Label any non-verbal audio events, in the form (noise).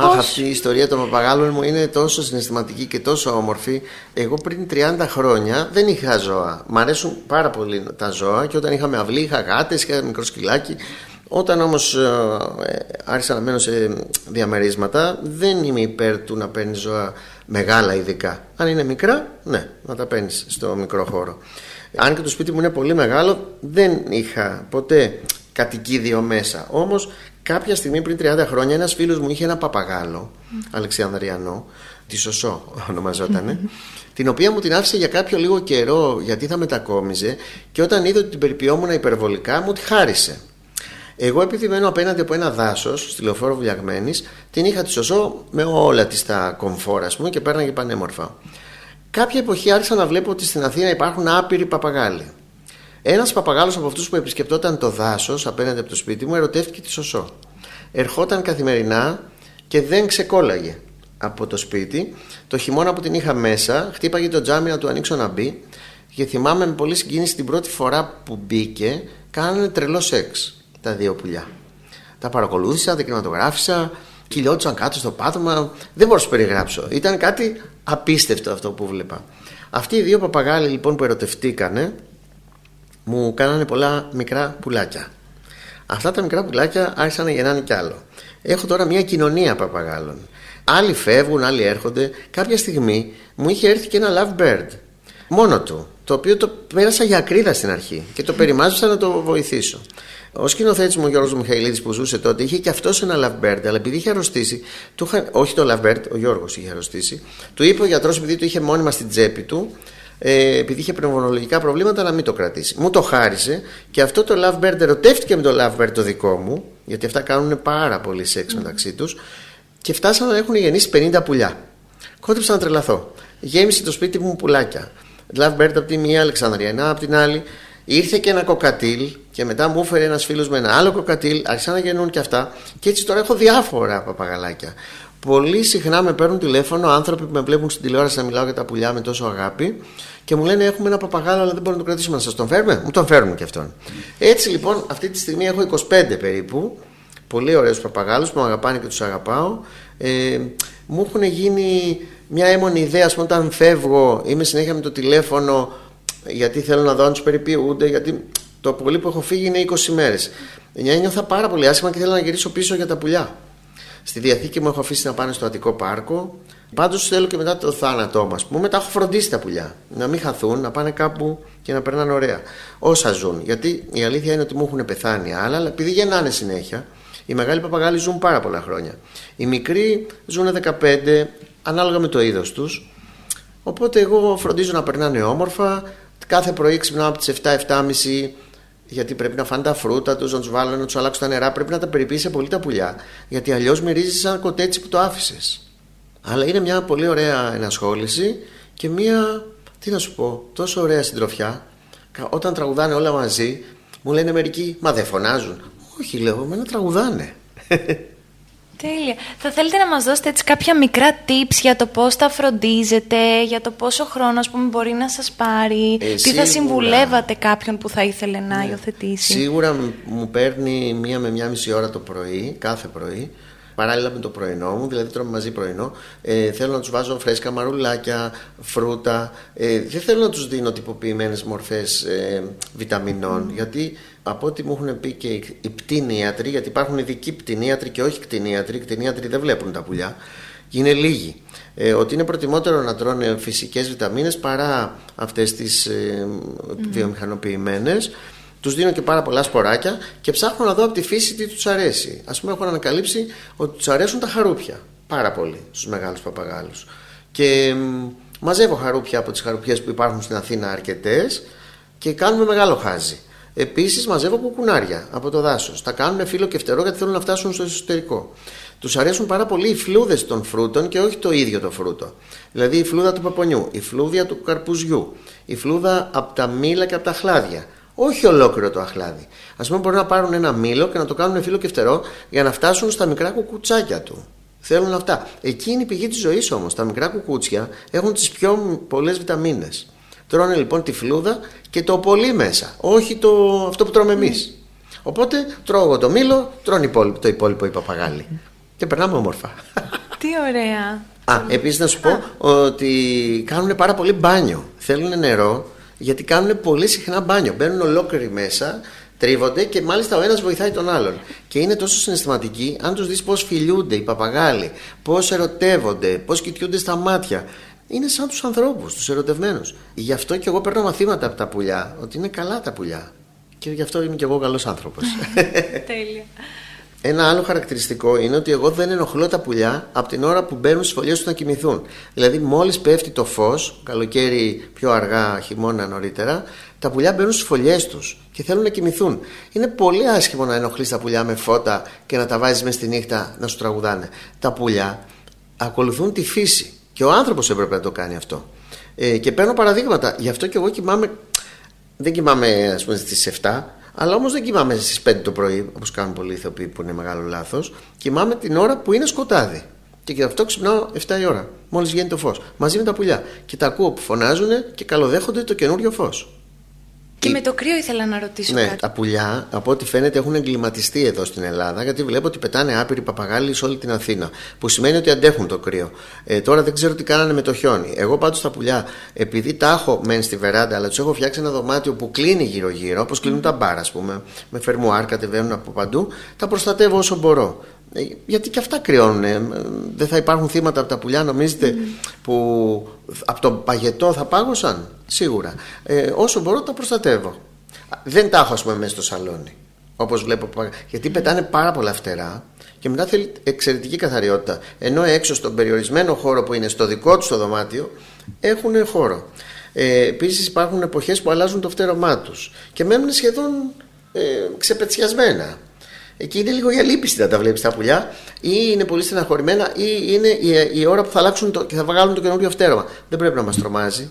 Αχ, αυτή η ιστορία των παπαγάλων μου είναι τόσο συναισθηματική και τόσο όμορφη. Εγώ πριν 30 χρόνια δεν είχα ζώα. Μ' αρέσουν πάρα πολύ τα ζώα και όταν είχαμε αυλή είχα γάτες, είχα μικρό σκυλάκι. Όταν όμως ε, άρχισα να μένω σε διαμερίσματα, δεν είμαι υπέρ του να παίρνεις ζώα μεγάλα ειδικά. Αν είναι μικρά, ναι, να τα παίρνεις στο μικρό χώρο. Αν και το σπίτι μου είναι πολύ μεγάλο, δεν είχα ποτέ κατοικίδιο μέσα. Όμως κάποια στιγμή πριν 30 χρόνια ένας φίλος μου είχε ένα παπαγάλο, mm. Αλεξανδριανό, τη Σωσό ονομαζότανε, (laughs) την οποία μου την άφησε για κάποιο λίγο καιρό γιατί θα μετακόμιζε και όταν είδε ότι την περιποιόμουν υπερβολικά μου τη χάρισε. Εγώ επειδή μένω απέναντι από ένα δάσος, στη λεωφόρο Βουλιαγμένη, την είχα τη σωσό με όλα της τα κομφόρ, ας πούμε, και πέρναγε πανέμορφα. Κάποια εποχή άρχισα να βλέπω ότι στην Αθήνα υπάρχουν άπειροι παπαγάλοι. Ένας παπαγάλος από αυτούς που επισκεπτόταν το δάσος απέναντι από το σπίτι μου ερωτεύτηκε τη σωσό. Ερχόταν καθημερινά και δεν ξεκόλαγε από το σπίτι. Το χειμώνα που την είχα μέσα, χτύπαγε το τζάμι να του ανοίξω να μπει και θυμάμαι με πολύ συγκίνηση την πρώτη φορά που μπήκε, κάνανε τρελό σεξ τα δύο πουλιά. Τα παρακολούθησα, τα κινηματογράφησα, κυλιόντουσαν κάτω στο πάτωμα. Δεν μπορώ να σου περιγράψω. Ήταν κάτι απίστευτο αυτό που βλέπα. Αυτοί οι δύο παπαγάλοι λοιπόν που ερωτευτήκανε μου κάνανε πολλά μικρά πουλάκια. Αυτά τα μικρά πουλάκια άρχισαν να γεννάνε κι άλλο. Έχω τώρα μια κοινωνία παπαγάλων. Άλλοι φεύγουν, άλλοι έρχονται. Κάποια στιγμή μου είχε έρθει και ένα love bird. Μόνο του. Το οποίο το πέρασα για ακρίδα στην αρχή και το περιμάζωσα να το βοηθήσω. Ο σκηνοθέτης μου, ο Γιώργος Μιχαηλίδης που ζούσε τότε, είχε και αυτός ένα Lovebird, αλλά επειδή είχε αρρωστήσει, του είχα, όχι το Lovebird, ο Γιώργος είχε αρρωστήσει, του είπε ο γιατρός, επειδή το είχε μόνιμα στην τσέπη του, ε, επειδή είχε πνευμονολογικά προβλήματα, να μην το κρατήσει. Μου το χάρισε και αυτό το Lovebird ερωτεύτηκε με το Lovebird το δικό μου, γιατί αυτά κάνουν πάρα πολύ σεξ μεταξύ τους, και φτάσαν να έχουν γεννήσει 50 πουλιά. Κόντεψα να τρελαθώ. Γέμισε το σπίτι μου πουλάκια. Lovebird από τη μία, Αλεξανδριανά από την άλλη. Ήρθε και ένα κοκατήλ και μετά μου έφερε ένας φίλος με ένα άλλο κοκατήλ. Άρχισαν να γεννούν και αυτά. Και έτσι τώρα έχω διάφορα παπαγαλάκια. Πολύ συχνά με παίρνουν τηλέφωνο άνθρωποι που με βλέπουν στην τηλεόραση να μιλάω για τα πουλιά με τόσο αγάπη και μου λένε: Έχουμε ένα παπαγάλο, αλλά δεν μπορούμε να το κρατήσουμε. Να σας τον φέρουμε. Μου τον φέρνουν και αυτόν. Έτσι λοιπόν, αυτή τη στιγμή έχω 25 περίπου. Πολύ ωραίους παπαγάλους που με αγαπάνε και τους αγαπάω. Ε, μου έχουν γίνει μια έμονη ιδέα, ας πούμε, όταν φεύγω, είμαι συνέχεια με το τηλέφωνο γιατί θέλω να δω αν τους περιποιούνται, γιατί το πολύ που έχω φύγει είναι 20 μέρες. Νιώθα πάρα πολύ άσχημα και θέλω να γυρίσω πίσω για τα πουλιά. Στη διαθήκη μου έχω αφήσει να πάνε στο Αττικό Πάρκο. Πάντως θέλω και μετά το θάνατό μα. Μου μετά έχω φροντίσει τα πουλιά. Να μην χαθούν, να πάνε κάπου και να περνάνε ωραία. Όσα ζουν. Γιατί η αλήθεια είναι ότι μου έχουν πεθάνει άλλα, αλλά επειδή γεννάνε συνέχεια, οι μεγάλοι παπαγάλοι ζουν πάρα πολλά χρόνια. Οι μικροί ζουν 15, ανάλογα με το είδος τους. Οπότε εγώ φροντίζω να περνάνε όμορφα, Κάθε πρωί ξυπνάω από τις 7-7.30 γιατί πρέπει να φάνε τα φρούτα τους, να τους βάλω, να τους αλλάξω τα νερά. Πρέπει να τα περιποιήσει πολύ τα πουλιά. Γιατί αλλιώς μυρίζεις σαν κοτέτσι που το άφησες. Αλλά είναι μια πολύ ωραία ενασχόληση και μια, τι να σου πω, τόσο ωραία συντροφιά. Όταν τραγουδάνε όλα μαζί, μου λένε μερικοί, Μα δεν φωνάζουν. Όχι, λέω, με να τραγουδάνε. (laughs) Τέλεια. Θα θέλετε να μας δώσετε έτσι κάποια μικρά tips για το πώς τα φροντίζετε, για το πόσο χρόνο ας πούμε, μπορεί να σας πάρει, ε, τι θα συμβουλεύατε κάποιον που θα ήθελε να ναι. υιοθετήσει. Σίγουρα μου παίρνει μία με μία μισή ώρα το πρωί, κάθε πρωί, παράλληλα με το πρωινό μου, δηλαδή τρώμε μαζί πρωινό. Ε, θέλω να τους βάζω φρέσκα μαρουλάκια, φρούτα. Ε, δεν θέλω να τους δίνω τυποποιημένες μορφές ε, βιταμινών, γιατί από ό,τι μου έχουν πει και οι πτηνίατροι, γιατί υπάρχουν ειδικοί πτηνίατροι και όχι κτηνίατροι, οι κτηνίατροι δεν βλέπουν τα πουλιά, είναι λίγοι. Ε, ότι είναι προτιμότερο να τρώνε φυσικές βιταμίνες παρά αυτές τις ε, mm. βιομηχανοποιημένες τους δίνω και πάρα πολλά σποράκια και ψάχνω να δω από τη φύση τι τους αρέσει. Α πούμε, έχω ανακαλύψει ότι τους αρέσουν τα χαρούπια. Πάρα πολύ στους μεγάλους παπαγάλους. Και μαζεύω χαρούπια από τις χαρουπιές που υπάρχουν στην Αθήνα αρκετές και κάνουμε μεγάλο χάζι. Επίσης, μαζεύω κουκουνάρια από το δάσος. Τα κάνουν φύλλο και φτερό γιατί θέλουν να φτάσουν στο εσωτερικό. Τους αρέσουν πάρα πολύ οι φλούδες των φρούτων και όχι το ίδιο το φρούτο. Δηλαδή η φλούδα του παπονιού, η φλούδια του καρπουζιού, η φλούδα από τα μήλα και από τα χλάδια. Όχι ολόκληρο το αχλάδι. Α πούμε, μπορούν να πάρουν ένα μήλο και να το κάνουν φύλλο και φτερό για να φτάσουν στα μικρά κουκουτσάκια του. Θέλουν αυτά. Εκεί είναι η πηγή της ζωής όμως. Τα μικρά κουκούτσια έχουν τις πιο πολλές βιταμίνες. Τρώνε λοιπόν τη φλούδα και το πολύ μέσα. Όχι το, αυτό που τρώμε εμείς. Οπότε τρώω εγώ το μήλο, τρώνε το υπόλοιπο η παπαγάλη. Και περνάμε όμορφα. Τι ωραία. Α, επίσης να σου πω ότι κάνουν πάρα πολύ μπάνιο. Θέλουν νερό γιατί κάνουν πολύ συχνά μπάνιο. Μπαίνουν ολόκληροι μέσα, τρίβονται και μάλιστα ο ένας βοηθάει τον άλλον. Και είναι τόσο συναισθηματικοί, αν τους δεις πώς φιλιούνται οι παπαγάλοι, πώς ερωτεύονται, πώς κοιτιούνται στα μάτια. Είναι σαν τους ανθρώπους, τους ερωτευμένους. Γι' αυτό και εγώ παίρνω μαθήματα από τα πουλιά, ότι είναι καλά τα πουλιά. Και γι' αυτό είμαι και εγώ καλός άνθρωπος. (laughs) Τέλεια. Ένα άλλο χαρακτηριστικό είναι ότι εγώ δεν ενοχλώ τα πουλιά από την ώρα που μπαίνουν στις φωλιές τους να κοιμηθούν. Δηλαδή, μόλις πέφτει το φως, καλοκαίρι πιο αργά, χειμώνα νωρίτερα, τα πουλιά μπαίνουν στις φωλιές τους και θέλουν να κοιμηθούν. Είναι πολύ άσχημο να ενοχλείς τα πουλιά με φώτα και να τα βάζεις μες στη νύχτα να σου τραγουδάνε. Τα πουλιά ακολουθούν τη φύση και ο άνθρωπος έπρεπε να το κάνει αυτό. Ε, και παίρνω παραδείγματα. Γι' αυτό και εγώ κοιμάμαι. Δεν κοιμάμαι, ας πούμε, στις 7, αλλά όμως δεν κοιμάμαι στις 5 το πρωί, όπως κάνουν πολλοί ηθοποιοί που είναι μεγάλο λάθος. Κοιμάμαι την ώρα που είναι σκοτάδι. Και γι' αυτό ξυπνάω 7 η ώρα, μόλις βγαίνει το φως. Μαζί με τα πουλιά. Και τα ακούω που φωνάζουν και καλοδέχονται το καινούριο φως. Και με το κρύο ήθελα να ρωτήσω ναι, κάτι. Τα πουλιά, από ό,τι φαίνεται, έχουν εγκληματιστεί εδώ στην Ελλάδα, γιατί βλέπω ότι πετάνε άπειροι παπαγάλοι σε όλη την Αθήνα. Που σημαίνει ότι αντέχουν το κρύο. Ε, τώρα δεν ξέρω τι κάνανε με το χιόνι. Εγώ πάντως τα πουλιά, επειδή τα έχω μένει στη βεράντα, αλλά τους έχω φτιάξει ένα δωμάτιο που κλείνει γύρω-γύρω, όπως κλείνουν τα μπάρα, ας πούμε, με φερμουάρ, κατεβαίνουν από παντού, τα προστατεύω όσο μπορώ. Ε, γιατί και αυτά κρυώνουν. Ε. Δεν θα υπάρχουν θύματα από τα πουλιά, νομίζετε, που από το παγετό θα πάγωσαν; Σίγουρα. Ε, όσο μπορώ τα προστατεύω. Δεν τα έχω, ας πούμε, μέσα στο σαλόνι. Όπως βλέπω. Γιατί πετάνε πάρα πολλά φτερά και μετά θέλει εξαιρετική καθαριότητα. Ενώ έξω στον περιορισμένο χώρο που είναι στο δικό του το δωμάτιο έχουν χώρο. Ε, Επίσης υπάρχουν εποχές που αλλάζουν το φτερωμά τους και μένουν σχεδόν ε, ξεπετσιασμένα. Εκεί είναι λίγο για λύπηση να τα βλέπεις τα πουλιά, ή είναι πολύ στεναχωρημένα, ή είναι η, η ώρα που θα αλλάξουν το, και θα βγάλουν το καινούριο φτέρωμα. Δεν πρέπει να μας τρομάζει.